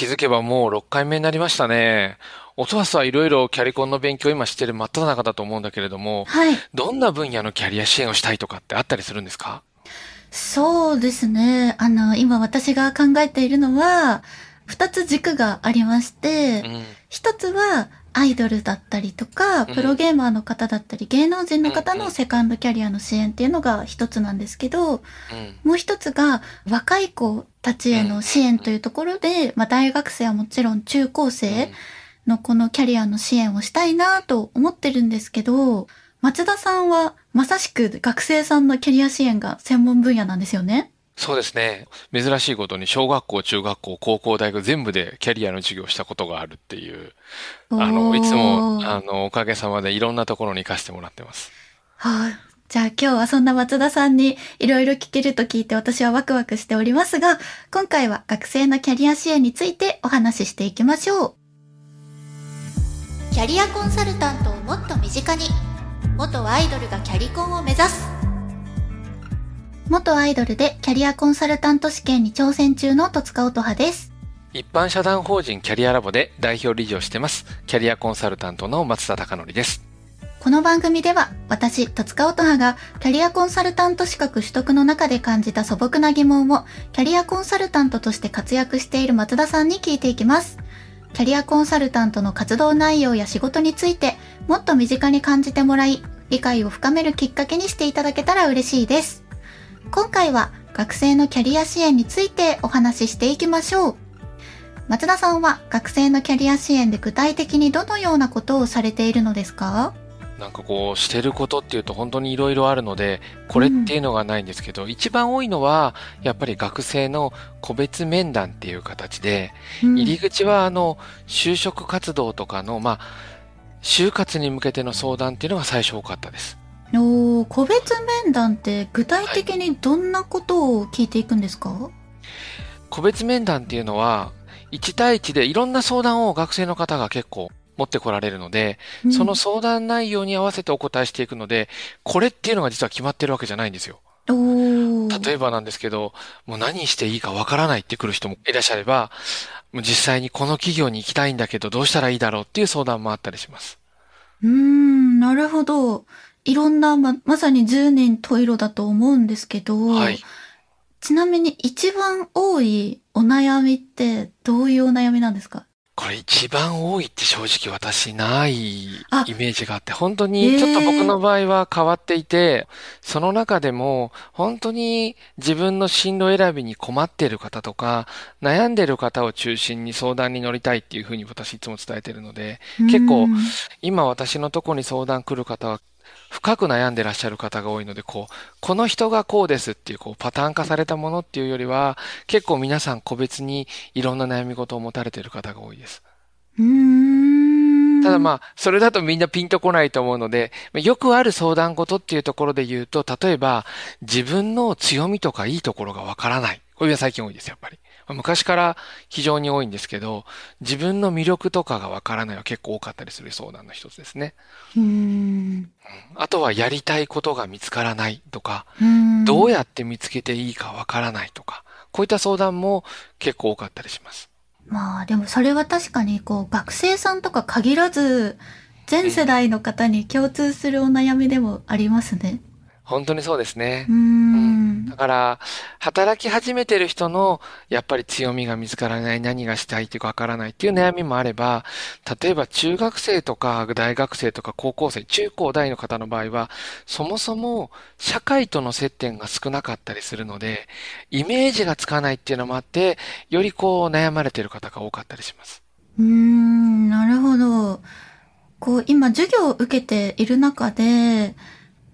気づけばもう6回目になりましたね。おとわすはいろいろキャリコンの勉強を今してる真っ只中だと思うんだけれども、はい。どんな分野のキャリア支援をしたいとかってあったりするんですか？そうですね。あの、今私が考えているのは、二つ軸がありまして、うん。一つはアイドルだったりとか、うんプロゲーマーの方だったり、芸能人の方のセカンドキャリアの支援っていうのが一つなんですけど、うん。もう一つが若い子たちへの支援というところで、まあ大学生はもちろん中高生のこのキャリアの支援をしたいなと思ってるんですけど、松田さんはまさしく学生さんのキャリア支援が専門分野なんですよね。そうですね。珍しいことに小学校、中学校、高校、大学全部でキャリアの授業をしたことがあるっていう、あの、いつも、あの、おかげさまでいろんなところに行かせてもらってます。はい。じゃあ今日はそんな松田さんにいろいろ聞けると聞いて私はワクワクしておりますが、今回は学生のキャリア支援についてお話ししていきましょう。キャリアコンサルタントをもっと身近に。元アイドルがキャリコンを目指す。元アイドルでキャリアコンサルタント試験に挑戦中の戸塚音葉です。一般社団法人キャリアラボで代表理事をしてます。キャリアコンサルタントの松田貴則です。この番組では私、戸塚音葉がキャリアコンサルタント資格取得の中で感じた素朴な疑問をキャリアコンサルタントとして活躍している松田さんに聞いていきます。キャリアコンサルタントの活動内容や仕事についてもっと身近に感じてもらい、理解を深めるきっかけにしていただけたら嬉しいです。今回は学生のキャリア支援についてお話ししていきましょう。松田さんは学生のキャリア支援で具体的にどのようなことをされているのですか？なんかこう、してることっていうと本当にいろいろあるので、これっていうのがないんですけど、一番多いのは、やっぱり学生の個別面談っていう形で、うん入り口はあの、就職活動とかの、まあ、就活に向けての相談っていうのが最初多かったです。おー個別面談って具体的にどんなことを聞いていくんですか、個別面談っていうのは、1対1でいろんな相談を学生の方が結構持ってこられるので、うんその相談内容に合わせてお答えしていくので、これっていうのが実は決まってるわけじゃないんですよ。例えばなんですけど、もう何していいかわからないって来る人もいらっしゃれば、もう実際にこの企業に行きたいんだけどどうしたらいいだろうっていう相談もあったりします。うーん、なるほど。いろんな、ま、まさに10人十色だと思うんですけど、はい。ちなみに一番多いお悩みってどういうお悩みなんですか？これ一番多いって正直私ないイあメージがあって、本当にちょっと僕の場合は変わっていて、その中でも本当に自分の進路選びに困っている方とか、悩んでる方を中心に相談に乗りたいっていうふうに私いつも伝えてるので、結構うん。今私のとこに相談来る方は深く悩んでらっしゃる方が多いので、こう、この人がこうですっていう、こう、パターン化されたものっていうよりは、結構皆さん個別にいろんな悩み事を持たれている方が多いです。うーん。ただまあ、それだとみんなピンとこないと思うので、まあよくある相談事っていうところで言うと、例えば、自分の強みとかいいところがわからない。これは最近多いです、やっぱり。まあ昔から非常に多いんですけど、自分の魅力とかがわからないは結構多かったりする相談の一つですね。うーん。あとはやりたいことが見つからないとか、うどうやって見つけていいかわからないとか、こういった相談も結構多かったりします。まあでもそれは確かにこう学生さんとか限らず全世代の方に共通するお悩みでもありますね。本当にそうですねうー。ん。だから、働き始めてる人の、やっぱり強みが見つからない、何がしたいっていうかわからないっていう悩みもあれば、例えば中学生とか大学生とか高校生、中高大の方の場合は、そもそも社会との接点が少なかったりするので、イメージがつかないっていうのもあって、よりこう悩まれてる方が多かったりします。うーん、なるほど。こう今授業を受けている中で、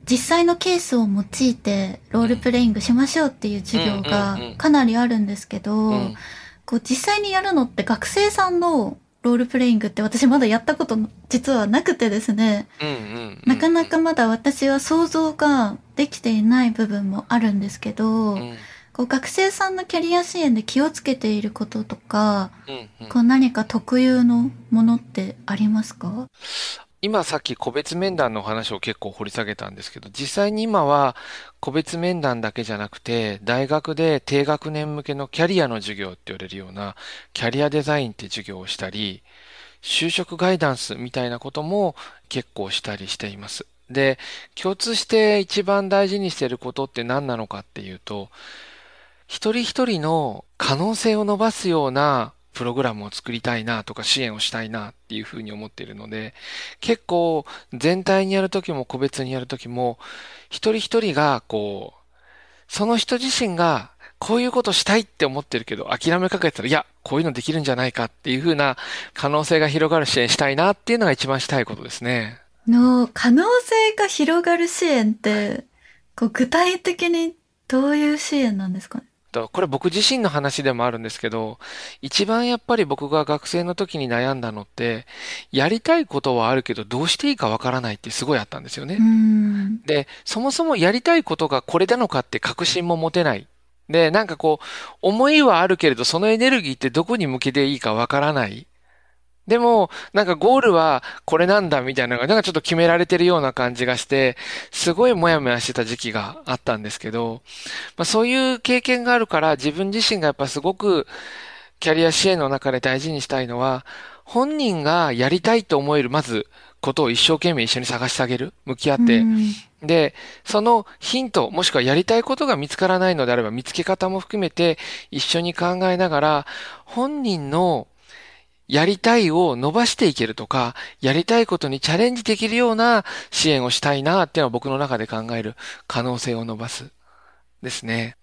実際のケースを用いてロールプレイングしましょうっていう授業がかなりあるんですけど、うん。こう実際にやるのって学生さんのロールプレイングって私まだやったこと実はなくてですね、なかなかまだ私は想像ができていない部分もあるんですけど、うん。こう学生さんのキャリア支援で気をつけていることとか、うんうん。こう何か特有のものってありますか？今さっき個別面談の話を結構掘り下げたんですけど、実際に今は個別面談だけじゃなくて、大学で低学年向けのキャリアの授業って言われるような、キャリアデザインって授業をしたり、就職ガイダンスみたいなことも結構したりしています。で、共通して一番大事にしていることって何なのかっていうと、一人一人の可能性を伸ばすようなプログラムを作りたいなとか支援をしたいなっていうふうに思っているので、結構全体にやるときも個別にやるときも、一人一人がこう、その人自身がこういうことしたいって思ってるけど、諦めかけたら、いや、こういうのできるんじゃないかっていうふうな可能性が広がる支援したいなっていうのが一番したいことですね。の、可能性が広がる支援って、こう具体的にどういう支援なんですかね？と、これ僕自身の話でもあるんですけど、一番やっぱり僕が学生の時に悩んだのって、やりたいことはあるけどどうしていいかわからないってすごいあったんですよね。で、そもそもやりたいことがこれなのかって確信も持てない。で、なんかこう、思いはあるけれど、そのエネルギーってどこに向けていいかわからない。でも、なんかゴールはこれなんだみたいなのが、なんかちょっと決められてるような感じがして、すごいもやもやしてた時期があったんですけど、まあそういう経験があるから自分自身がやっぱすごくキャリア支援の中で大事にしたいのは、本人がやりたいと思える、まず、ことを一生懸命一緒に探してあげる。向き合って。で、そのヒント、もしくはやりたいことが見つからないのであれば、見つけ方も含めて一緒に考えながら、本人のやりたいを伸ばしていけるとか、やりたいことにチャレンジできるような支援をしたいなっていうのは僕の中で考える可能性を伸ばすですね。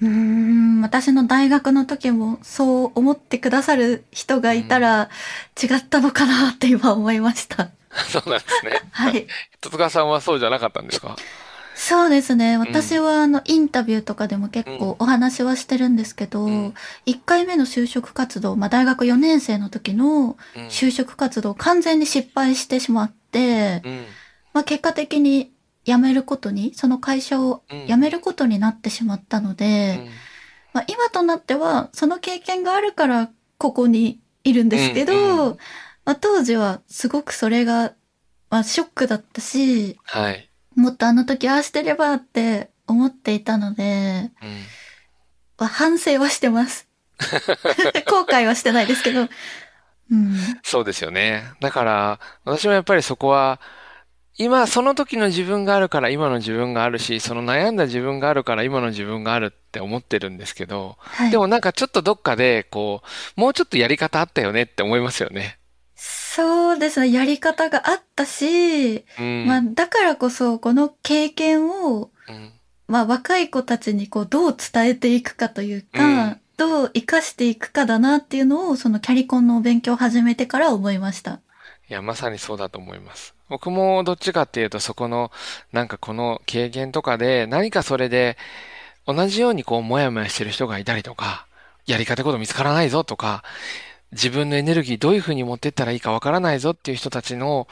うん、私の大学の時もそう思ってくださる人がいたら違ったのかなって今思いました。そうなんですね。はい。戸塚さんはそうじゃなかったんですか？そうですね。私はあの、インタビューとかでも結構お話はしてるんですけど、うん、1回目の就職活動、まあ大学4年生の時の就職活動、完全に失敗してしまって、うん、まあ結果的に辞めることに、その会社を辞めることになってしまったので、うん、まあ今となっては、その経験があるからここにいるんですけど、うんうん、まあ当時はすごくそれが、まあショックだったし、はい。もっとあの時ああしてればって思っていたので、うん、反省はしてます。後悔はしてないですけど。うん、そうですよね。だから、私もやっぱりそこは、今、その時の自分があるから今の自分があるし、その悩んだ自分があるから今の自分があるって思ってるんですけど、はい、でもなんかちょっとどっかで、こう、もうちょっとやり方あったよねって思いますよね。そうですね。やり方があったし、うん、まあ、だからこそ、この経験を、うん、まあ、若い子たちにこう、どう伝えていくかというか、うん、どう活かしていくかだなっていうのを、そのキャリコンのお勉強を始めてから思いました。いや、まさにそうだと思います。僕もどっちかっていうと、そこの、なんかこの経験とかで、何かそれで、同じようにこう、もやもやしてる人がいたりとか、やり方こと見つからないぞとか、自分のエネルギーどういうふうに持ってったらいいかわからないぞっていう人たちの、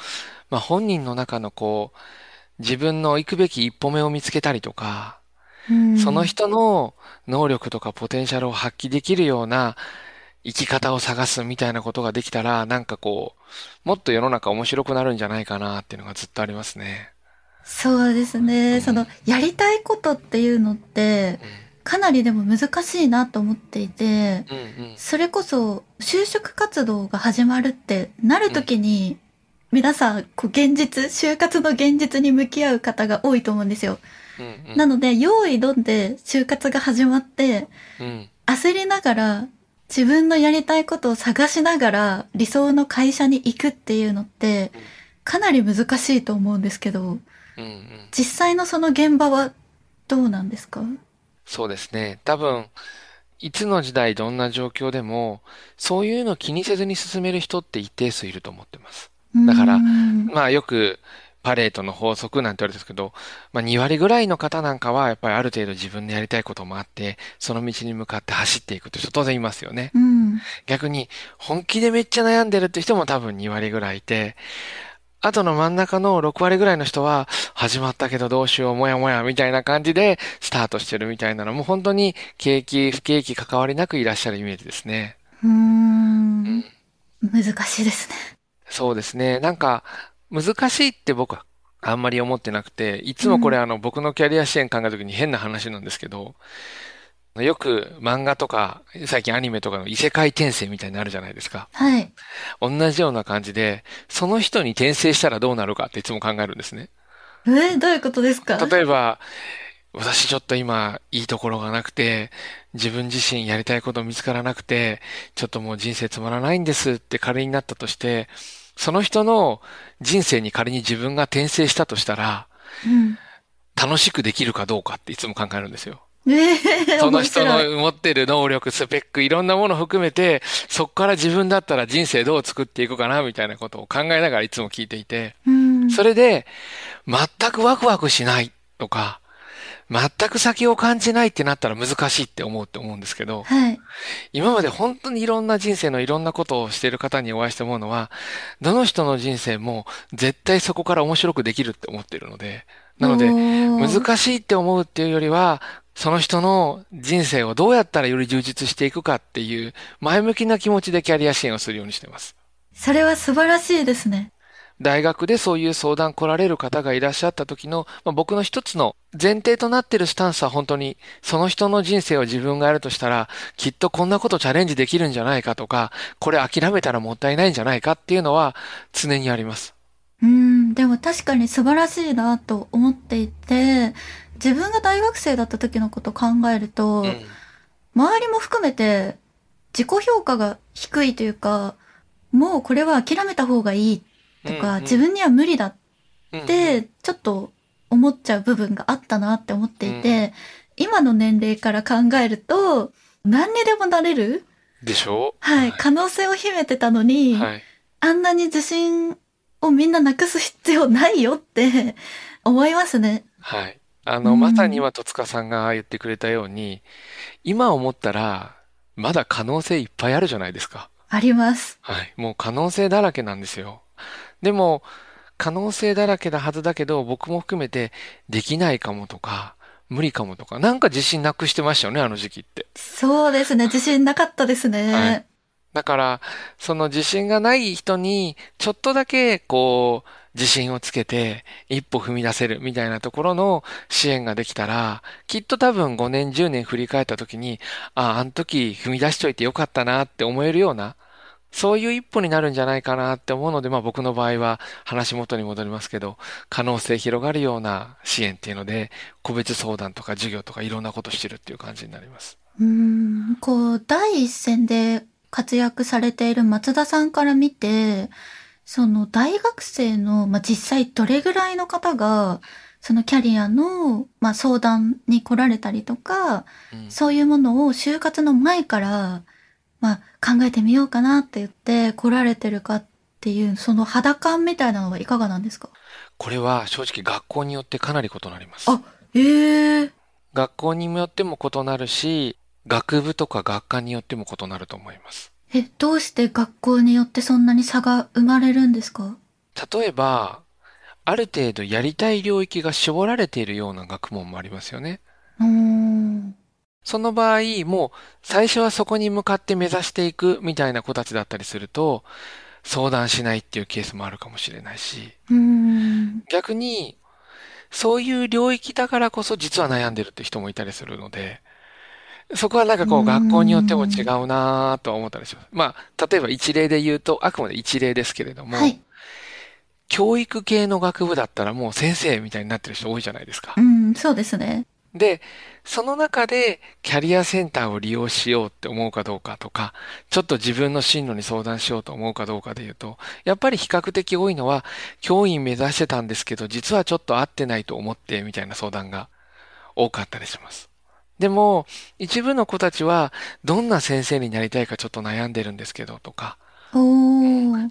まあ、本人の中のこう、自分の行くべき一歩目を見つけたりとか、その人の能力とかポテンシャルを発揮できるような生き方を探すみたいなことができたら、なんかこう、もっと世の中面白くなるんじゃないかなっていうのがずっとありますね。そうですね。うん、その、やりたいことっていうのって、うんかなりでも難しいなと思っていて、うんうん、それこそ就職活動が始まるってなるときに、皆さん、こう現実、就活の現実に向き合う方が多いと思うんですよ。うんうん、なので、用意どんで就活が始まって、うん、焦りながら、自分のやりたいことを探しながら理想の会社に行くっていうのって、かなり難しいと思うんですけど、うんうん、実際のその現場はどうなんですか？そうですね。多分、いつの時代どんな状況でも、そういうのを気にせずに進める人って一定数いると思ってます。だから、まあよく、パレートの法則なんて言われてるんですけど、まあ2割ぐらいの方なんかは、やっぱりある程度自分でやりたいこともあって、その道に向かって走っていくという人当然いますよね。うん、逆に、本気でめっちゃ悩んでるって人も多分2割ぐらいいて、あとの真ん中の6割ぐらいの人は、始まったけどどうしよう、もやもや、みたいな感じで、スタートしてるみたいなのも、本当に景気、不景気関わりなくいらっしゃるイメージですね。うん。難しいですね。そうですね。なんか、難しいって僕はあんまり思ってなくて、いつもこれあの僕のキャリア支援考えた時に変な話なんですけど、よく漫画とか、最近アニメとかの異世界転生みたいになるじゃないですか。はい。同じような感じで、その人に転生したらどうなるかっていつも考えるんですね。えーどういうことですか？例えば、私ちょっと今いいところがなくて、自分自身やりたいこと見つからなくて、ちょっともう人生つまらないんですって仮になったとして、その人の人生に仮に自分が転生したとしたら、うん。楽しくできるかどうかっていつも考えるんですよ。ええ その人の持ってる能力、スペック、いろんなものを含めて、そこから自分だったら人生どう作っていくかな、みたいなことを考えながらいつも聞いていて、うん。それで、全くワクワクしないとか、全く先を感じないってなったら難しいって思うって思うんですけど、はい。今まで本当にいろんな人生のいろんなことをしている方にお会いして思うのは、どの人の人生も絶対そこから面白くできるって思っているので、なので、難難しいって思うっていうよりは、その人の人生をどうやったらより充実していくかっていう前向きな気持ちでキャリア支援をするようにしてます。それは素晴らしいですね。大学でそういう相談来られる方がいらっしゃった時の、まあ、僕の一つの前提となっているスタンスは本当にその人の人生を自分がやるとしたらきっとこんなことチャレンジできるんじゃないかとかこれ諦めたらもったいないんじゃないかっていうのは常にあります。うん。でも確かに素晴らしいなと思っていて、自分が大学生だった時のことを考えると、うん周りも含めて自己評価が低いというか、もうこれは諦めた方がいいとか、うんうん自分には無理だっうんうんて、ちょっと思っちゃう部分があったなって思っていて、今の年齢から考えると、何にでもなれるでしょ？はい、可能性を秘めてたのに、はい。あんなに自信をみんななくす必要ないよって思いますね。はい。あの、うんまさに今、戸塚さんが言ってくれたように、今思ったら、まだ可能性いっぱいあるじゃないですか。あります。はい。もう可能性だらけなんですよ。でも、可能性だらけなはずだけど、僕も含めて、できないかもとか、無理かもとか、なんか自信なくしてましたよね、あの時期って。そうですね。自信なかったですね。はいだから、その自信がない人に、ちょっとだけ、こう、自信をつけて、一歩踏み出せるみたいなところの支援ができたら、きっと多分5年、10年振り返った時に、ああ、あの時踏み出しといてよかったなって思えるような、そういう一歩になるんじゃないかなって思うので、まあ僕の場合は話元に戻りますけど、可能性広がるような支援っていうので、個別相談とか授業とかいろんなことしてるっていう感じになります。うん、こう、第一線で活躍されている松田さんから見て、その大学生の、まあ、実際どれぐらいの方が、そのキャリアの、まあ、相談に来られたりとか、うんそういうものを就活の前から、まあ、考えてみようかなって言って来られてるかっていう、その肌感みたいなのはいかがなんですか？これは正直学校によってかなり異なります。あ、ええ学校によっても異なるし、学部とか学科によっても異なると思います。え、どうして学校によってそんなに差が生まれるんですか？例えば、ある程度やりたい領域が絞られているような学問もありますよね。うーん。その場合、もう最初はそこに向かって目指していくみたいな子たちだったりすると、相談しないっていうケースもあるかもしれないし。逆に、そういう領域だからこそ実は悩んでるって人もいたりするので、そこはなんかこううん学校によっても違うなぁとは思ったりします。まあ、例えば一例で言うと、あくまで一例ですけれども、はい。教育系の学部だったらもう先生みたいになってる人多いじゃないですかう。ん、そうですね。で、その中でキャリアセンターを利用しようって思うかどうかとか、ちょっと自分の進路に相談しようと思うかどうかで言うと、やっぱり比較的多いのは、教員目指してたんですけど、実はちょっと合ってないと思って、みたいな相談が多かったりします。でも、一部の子たちは、どんな先生になりたいかちょっと悩んでるんですけど、とか。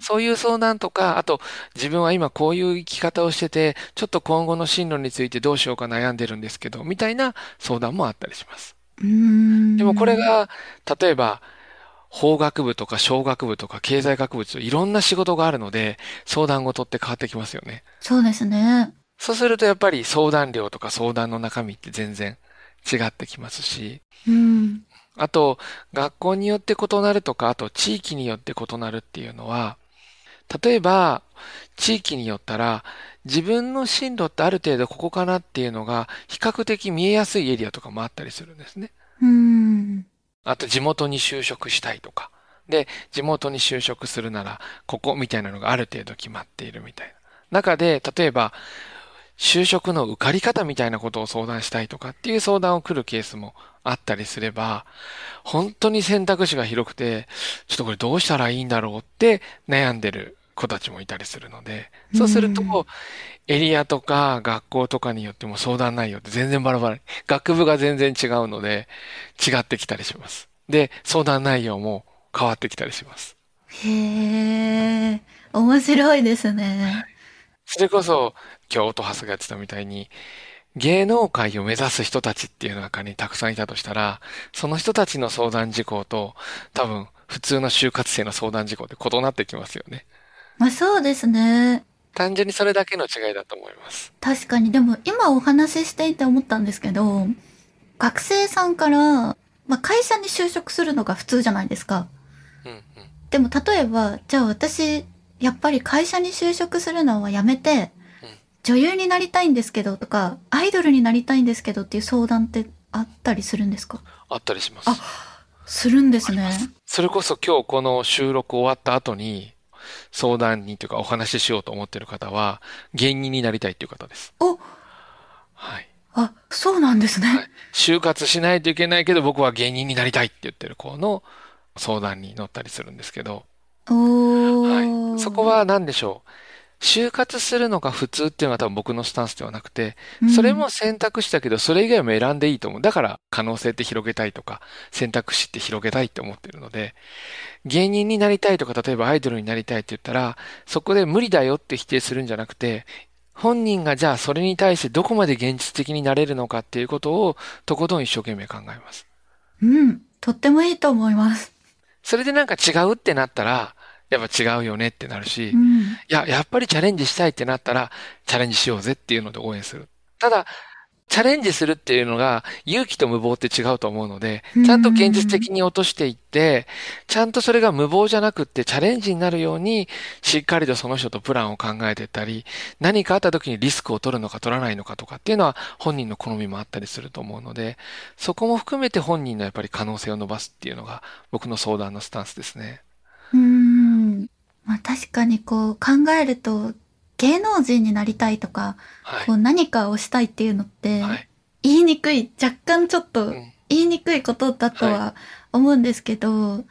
そういう相談とか、あと、自分は今こういう生き方をしてて、ちょっと今後の進路についてどうしようか悩んでるんですけど、みたいな相談もあったりします。でもこれ、が、例えば、法学部とか小学部とか経済学部といろんな仕事があるので、相談事って変わってきますよね。そうですね。そうするとやっぱり相談料とか相談の中身って全然違ってきますし、うん。あと、学校によって異なるとか、あと地域によって異なるっていうのは、例えば、地域によったら、自分の進路ってある程度ここかなっていうのが比較的見えやすいエリアとかもあったりするんですね。うん。あと地元に就職したいとか。で、地元に就職するなら、ここみたいなのがある程度決まっているみたいな。中で、例えば、就職の受かり方みたいなことを相談したいとかっていう相談を来るケースもあったりすれば、本当に選択肢が広くて、ちょっとこれどうしたらいいんだろうって悩んでる子たちもいたりするので、そうするとうん、エリアとか学校とかによっても相談内容って全然バラバラ。学部が全然違うので、違ってきたりします。で、相談内容も変わってきたりします。へえ、面白いですね。それこそ、京都ハスがやってたみたいに、芸能界を目指す人たちっていう中にたくさんいたとしたら、その人たちの相談事項と、多分、普通の就活生の相談事項って異なってきますよね。まあそうですね。単純にそれだけの違いだと思います。確かに、でも今お話ししていて思ったんですけど、学生さんから、まあ会社に就職するのが普通じゃないですか。うんうん。でも例えば、じゃあ私、やっぱり会社に就職するのはやめてうん、女優になりたいんですけどとか、アイドルになりたいんですけどっていう相談ってあったりするんですか？あったりします。あするんですね。それこそ今日この収録終わった後に、相談にというかお話ししようと思ってる方は、芸人になりたいっていう方です。お、はい。あ、そうなんですね。はい就活しないといけないけど僕は芸人になりたいって言ってる子の相談に乗ったりするんですけど。はい。そこは何でしょう。就活するのが普通っていうのは多分僕のスタンスではなくて、うんそれも選択肢だけど、それ以外も選んでいいと思う。だから可能性って広げたいとか、選択肢って広げたいって思ってるので、芸人になりたいとか、例えばアイドルになりたいって言ったら、そこで無理だよって否定するんじゃなくて、本人がじゃあそれに対してどこまで現実的になれるのかっていうことを、とことん一生懸命考えます。うん。とってもいいと思います。それでなんか違うってなったら、やっぱ違うよねってなるし、いうん。や、やっぱりチャレンジしたいってなったら、チャレンジしようぜっていうので応援する。ただ、チャレンジするっていうのが勇気と無謀って違うと思うので、ちゃんと現実的に落としていって、ちゃんとそれが無謀じゃなくってチャレンジになるように、しっかりとその人とプランを考えていったり、何かあった時にリスクを取るのか取らないのかとかっていうのは本人の好みもあったりすると思うので、そこも含めて本人のやっぱり可能性を伸ばすっていうのが僕の相談のスタンスですね。まあ確かにこう考えると、芸能人になりたいとか、はいこ。う何かをしたいっていうのって、はい。言いにくい、若干ちょっとうん言いにくいことだとは思うんですけど、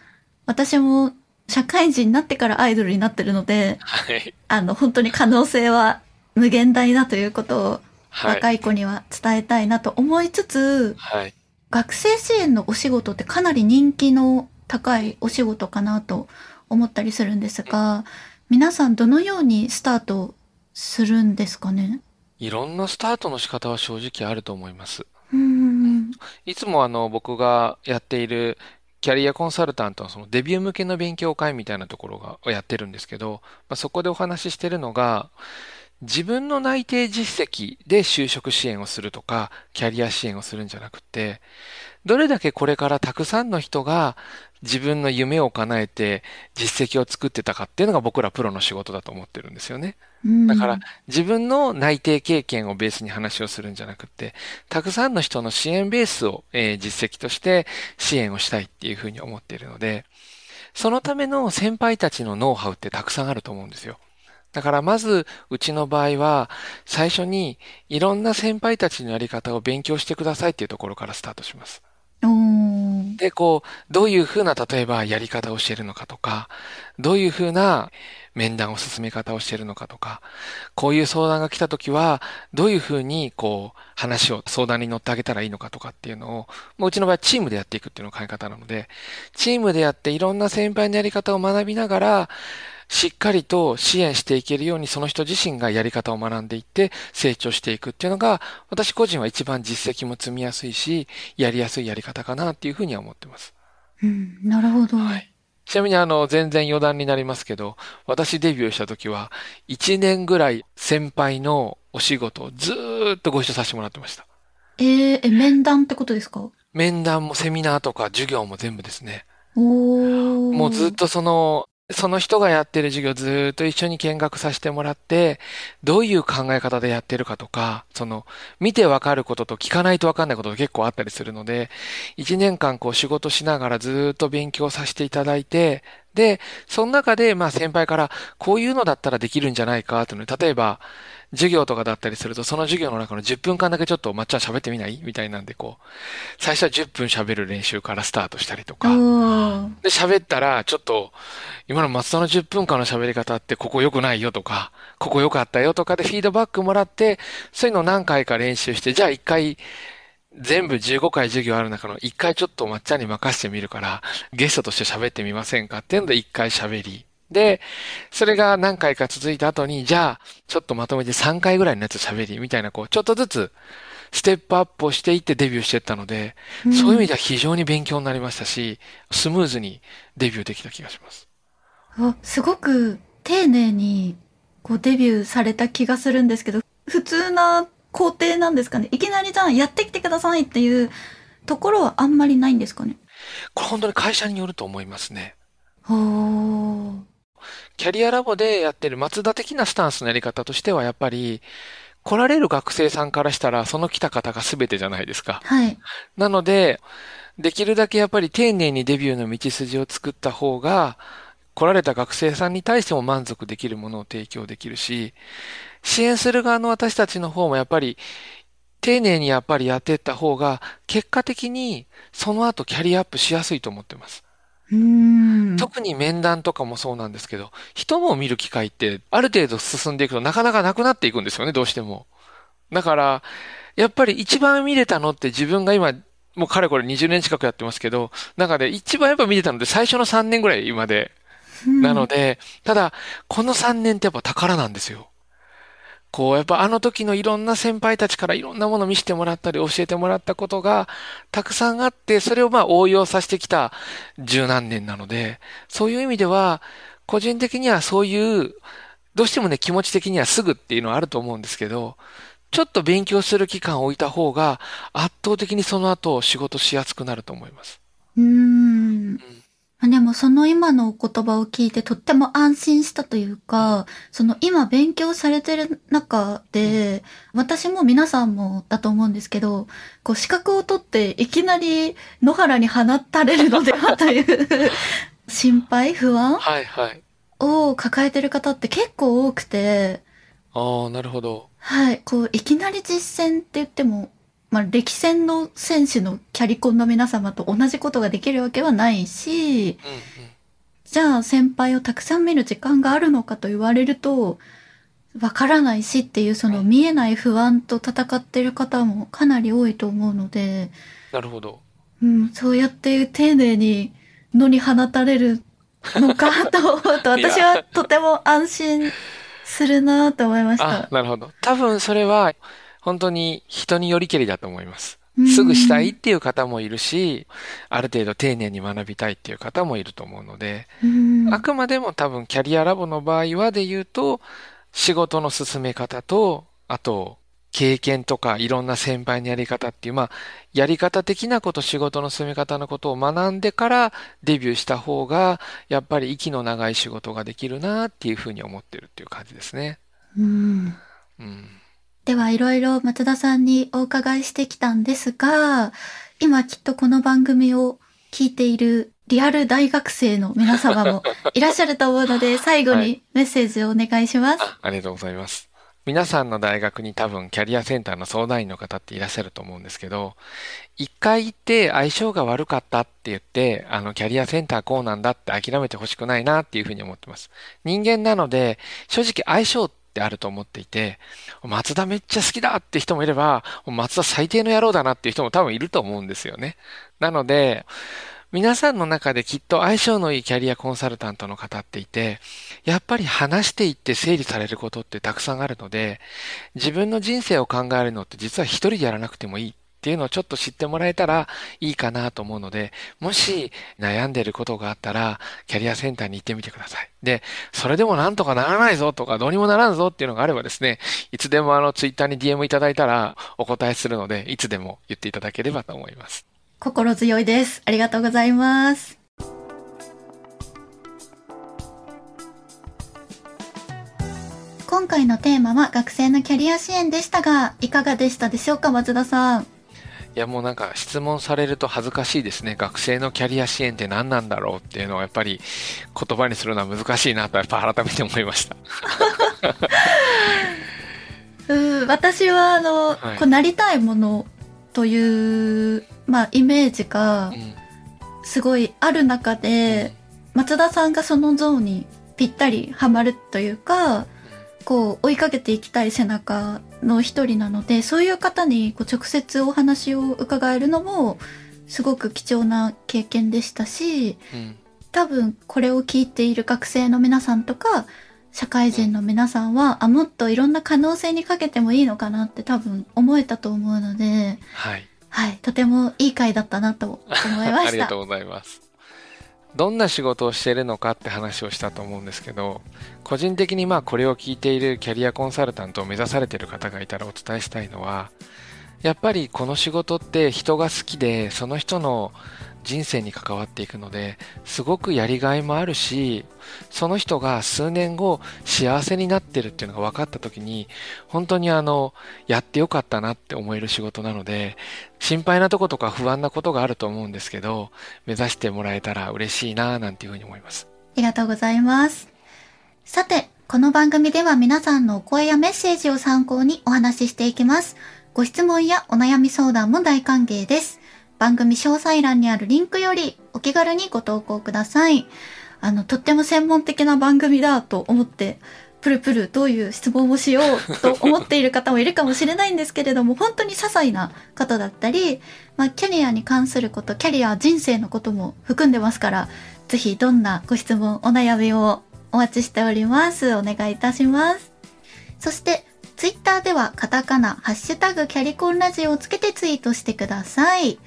私も社会人になってからアイドルになってるので、はい。あの本当に可能性は無限大だということをはい。若い子には伝えたいなと思いつつ、はい。学生支援のお仕事ってかなり人気の高いお仕事かなと思ったりするんですが、皆さんどのようにスタートするんですかね？いろんなスタートの仕方は正直あると思います。うーん。いつもあの僕がやっているキャリアコンサルタントのそのデビュー向けの勉強会みたいなところがをやってるんですけど、まあ、そこでお話ししてるのが、自分の内定実績で就職支援をするとか、キャリア支援をするんじゃなくて、どれだけこれからたくさんの人が自分の夢を叶えて実績を作ってたかっていうのが僕らプロの仕事だと思ってるんですよね。うんだから、自分の内定経験をベースに話をするんじゃなくて、たくさんの人の支援ベースを、えー実績として支援をしたいっていうふうに思っているので、そのための先輩たちのノウハウってたくさんあると思うんですよ。だからまず、うちの場合は、最初にいろんな先輩たちのやり方を勉強してくださいっていうところからスタートします。で、こう、どういうふうな、例えばやり方をしているのかとか、どういうふうな面談を進め方をしているのかとか、こういう相談が来たときは、どういうふうに、こう、話を相談に乗ってあげたらいいのかとかっていうのを、もううちの場合はチームでやっていくっていうのが考え方なので、チームでやっていろんな先輩のやり方を学びながら、しっかりと支援していけるようにその人自身がやり方を学んでいって成長していくっていうのが私個人は一番実績も積みやすいしやりやすいやり方かなっていうふうには思ってます。うん、なるほど。はい。ちなみにあの全然余談になりますけど私デビューした時は1年ぐらい先輩のお仕事をずーっとご一緒させてもらってました。えー、え、面談ってことですか？面談もセミナーとか授業も全部ですね。もうずっとそのその人がやってる授業ずっと一緒に見学させてもらって、どういう考え方でやってるかとか、その、見てわかることと聞かないとわかんないことが結構あったりするので、一年間こう仕事しながらずっと勉強させていただいて、で、その中で、まあ先輩から、こういうのだったらできるんじゃないかというの、例えば、授業とかだったりすると、その授業の中の10分間だけちょっと抹茶喋ってみない？みたいなんで、こう、最初は10分喋る練習からスタートしたりとおか、ー。で、喋ったら、ちょっと、今の松田の10分間の喋り方って、ここ良くないよとか、ここ良かったよとかでフィードバックもらって、そういうのを何回か練習して、じゃあ1回、全部15回授業ある中の1回ちょっと抹茶に任せてみるから、ゲストとして喋ってみませんかっていうので1回喋り。で、それが何回か続いた後に、じゃあ、ちょっとまとめて3回ぐらいのやつ喋り、みたいな、こう、ちょっとずつ、ステップアップをしていってデビューしていったので、そういう意味では非常に勉強になりましたし、スムーズにデビューできた気がします。あすごく丁寧にこうデビューされた気がするんですけど、普通な工程なんですかねいきなりじゃあやってきてくださいっていうところはあんまりないんですかねこれ本当に会社によると思いますね。ほー。キャリアラボでやってる松田的なスタンスのやり方としては、やっぱり、来られる学生さんからしたら、その来た方が全てじゃないですか。はい。なので、できるだけやっぱり丁寧にデビューの道筋を作った方が、来られた学生さんに対しても満足できるものを提供できるし、支援する側の私たちの方もやっぱり、丁寧にやっぱりやっていった方が、結果的にその後キャリアアップしやすいと思ってます。特に面談とかもそうなんですけど、人のを見る機会ってある程度進んでいくとなかなかなくなっていくんですよね、どうしても。だから、やっぱり一番見れたのって自分が今、もうかれこれ20年近くやってますけど、中で一番やっぱ見れたのって最初の3年ぐらい今で。なので、ただ、この3年ってやっぱ宝なんですよ。こう、やっぱあの時のいろんな先輩たちからいろんなものを見せてもらったり教えてもらったことがたくさんあって、それをまあ応用させてきた十何年なので、そういう意味では、個人的にはそういう、どうしてもね、気持ち的にはすぐっていうのはあると思うんですけど、ちょっと勉強する期間を置いた方が、圧倒的にその後仕事しやすくなると思います。うーん。でもその今のお言葉を聞いてとっても安心したというか、その今勉強されてる中で、私も皆さんもだと思うんですけど、こう資格を取っていきなり野原に放たれるのではという 心配、不安はいはい。を抱えてる方って結構多くて、ああ、なるほど。はい、こういきなり実践って言っても、まあ、歴戦の選手のキャリコンの皆様と同じことができるわけはないし、うんうん。じゃあ先輩をたくさん見る時間があるのかと言われると、わからないしっていうその見えない不安と戦ってる方もかなり多いと思うので、なるほど。うん、そうやって丁寧に野に放たれるのかと思うと、私はとても安心するなと思いましあた、。なるほど。多分それは、本当に人によりけりだと思いますうん。すぐしたいっていう方もいるし、ある程度丁寧に学びたいっていう方もいると思うので、うんあくまでも多分キャリアラボの場合はで言うと、仕事の進め方と、あと、経験とかいろんな先輩のやり方っていう、まあ、やり方的なこと、仕事の進め方のことを学んでからデビューした方が、やっぱり息の長い仕事ができるなっていうふうに思ってるっていう感じですね。うんうん。ではいろいろ松田さんにお伺いしてきたんですが、今きっとこの番組を聞いているリアル大学生の皆様もいらっしゃると思うので、最後にはいメッセージをお願いします。あありがとうございます。皆さんの大学に多分キャリアセンターの相談員の方っていらっしゃると思うんですけど、一回行って相性が悪かったって言って、あのキャリアセンターこうなんだって諦めてほしくないなっていうふうに思ってます。人間なので、正直相性ってあると思っていて、松田めっちゃ好きだって人もいれば、松田最低の野郎だなっていう人も多分いると思うんですよね。なので、皆さんの中できっと相性のいいキャリアコンサルタントの方っていて、やっぱり話していって整理されることってたくさんあるので、自分の人生を考えるのって実は一人でやらなくてもいいっていうのをちょっと知ってもらえたらいいかなと思うので、もし悩んでることがあったら、キャリアセンターに行ってみてください。で、それでもなんとかならないぞとか、どうにもならんぞっていうのがあればですね、いつでもあのツイッターに DM いただいたらお答えするので、いつでも言っていただければと思います。心強いです。ありがとうございます。今回のテーマは学生のキャリア支援でしたが、いかがでしたでしょうか、松田さん。いやもうなんか質問されると恥ずかしいですね。学生のキャリア支援って何なんだろうっていうのはやっぱり言葉にするのは難しいなとやっぱ改めて思いました。う私はあの、はい、こうなりたいものという、まあ、イメージがすごいある中で、うん、松田さんがその像にぴったりはまるというか、こう追いかけていきたい背中の一人なので、そういう方にこう直接お話を伺えるのもすごく貴重な経験でしたし、うん、多分これを聞いている学生の皆さんとか、社会人の皆さんは、あ、もっといろんな可能性にかけてもいいのかなって多分思えたと思うので、はい。はい、とてもいい回だったなと思いました。ありがとうございます。どんな仕事をしているのかって話をしたと思うんですけど、個人的にまあこれを聞いているキャリアコンサルタントを目指されている方がいたらお伝えしたいのは、やっぱりこの仕事って人が好きで、その人の人生に関わっていくので、すごくやりがいもあるし、その人が数年後幸せになってるっていうのが分かった時に、本当にあの、やってよかったなって思える仕事なので、心配なとことか不安なことがあると思うんですけど、目指してもらえたら嬉しいななんていうふうに思います。ありがとうございます。さて、この番組では皆さんのお声やメッセージを参考にお話ししていきます。ご質問やお悩み相談も大歓迎です。番組詳細欄にあるリンクよりお気軽にご投稿ください。あの、とっても専門的な番組だと思って、プルプルどういう質問をしようと思っている方もいるかもしれないんですけれども、本当に些細なことだったり、まあ、キャリアに関すること、キャリア人生のことも含んでますから、ぜひどんなご質問、お悩みをお待ちしております。お願いいたします。そして、ツイッターではカタカナ、ハッシュタグキャリコンラジオをつけてツイートしてください。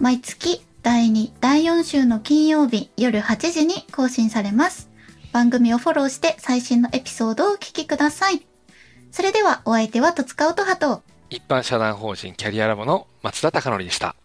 毎月第2、第4週の金曜日夜8時に更新されます。番組をフォローして最新のエピソードをお聞きください。それではお相手は戸塚音葉と一般社団法人キャリアラボの松田隆則でした。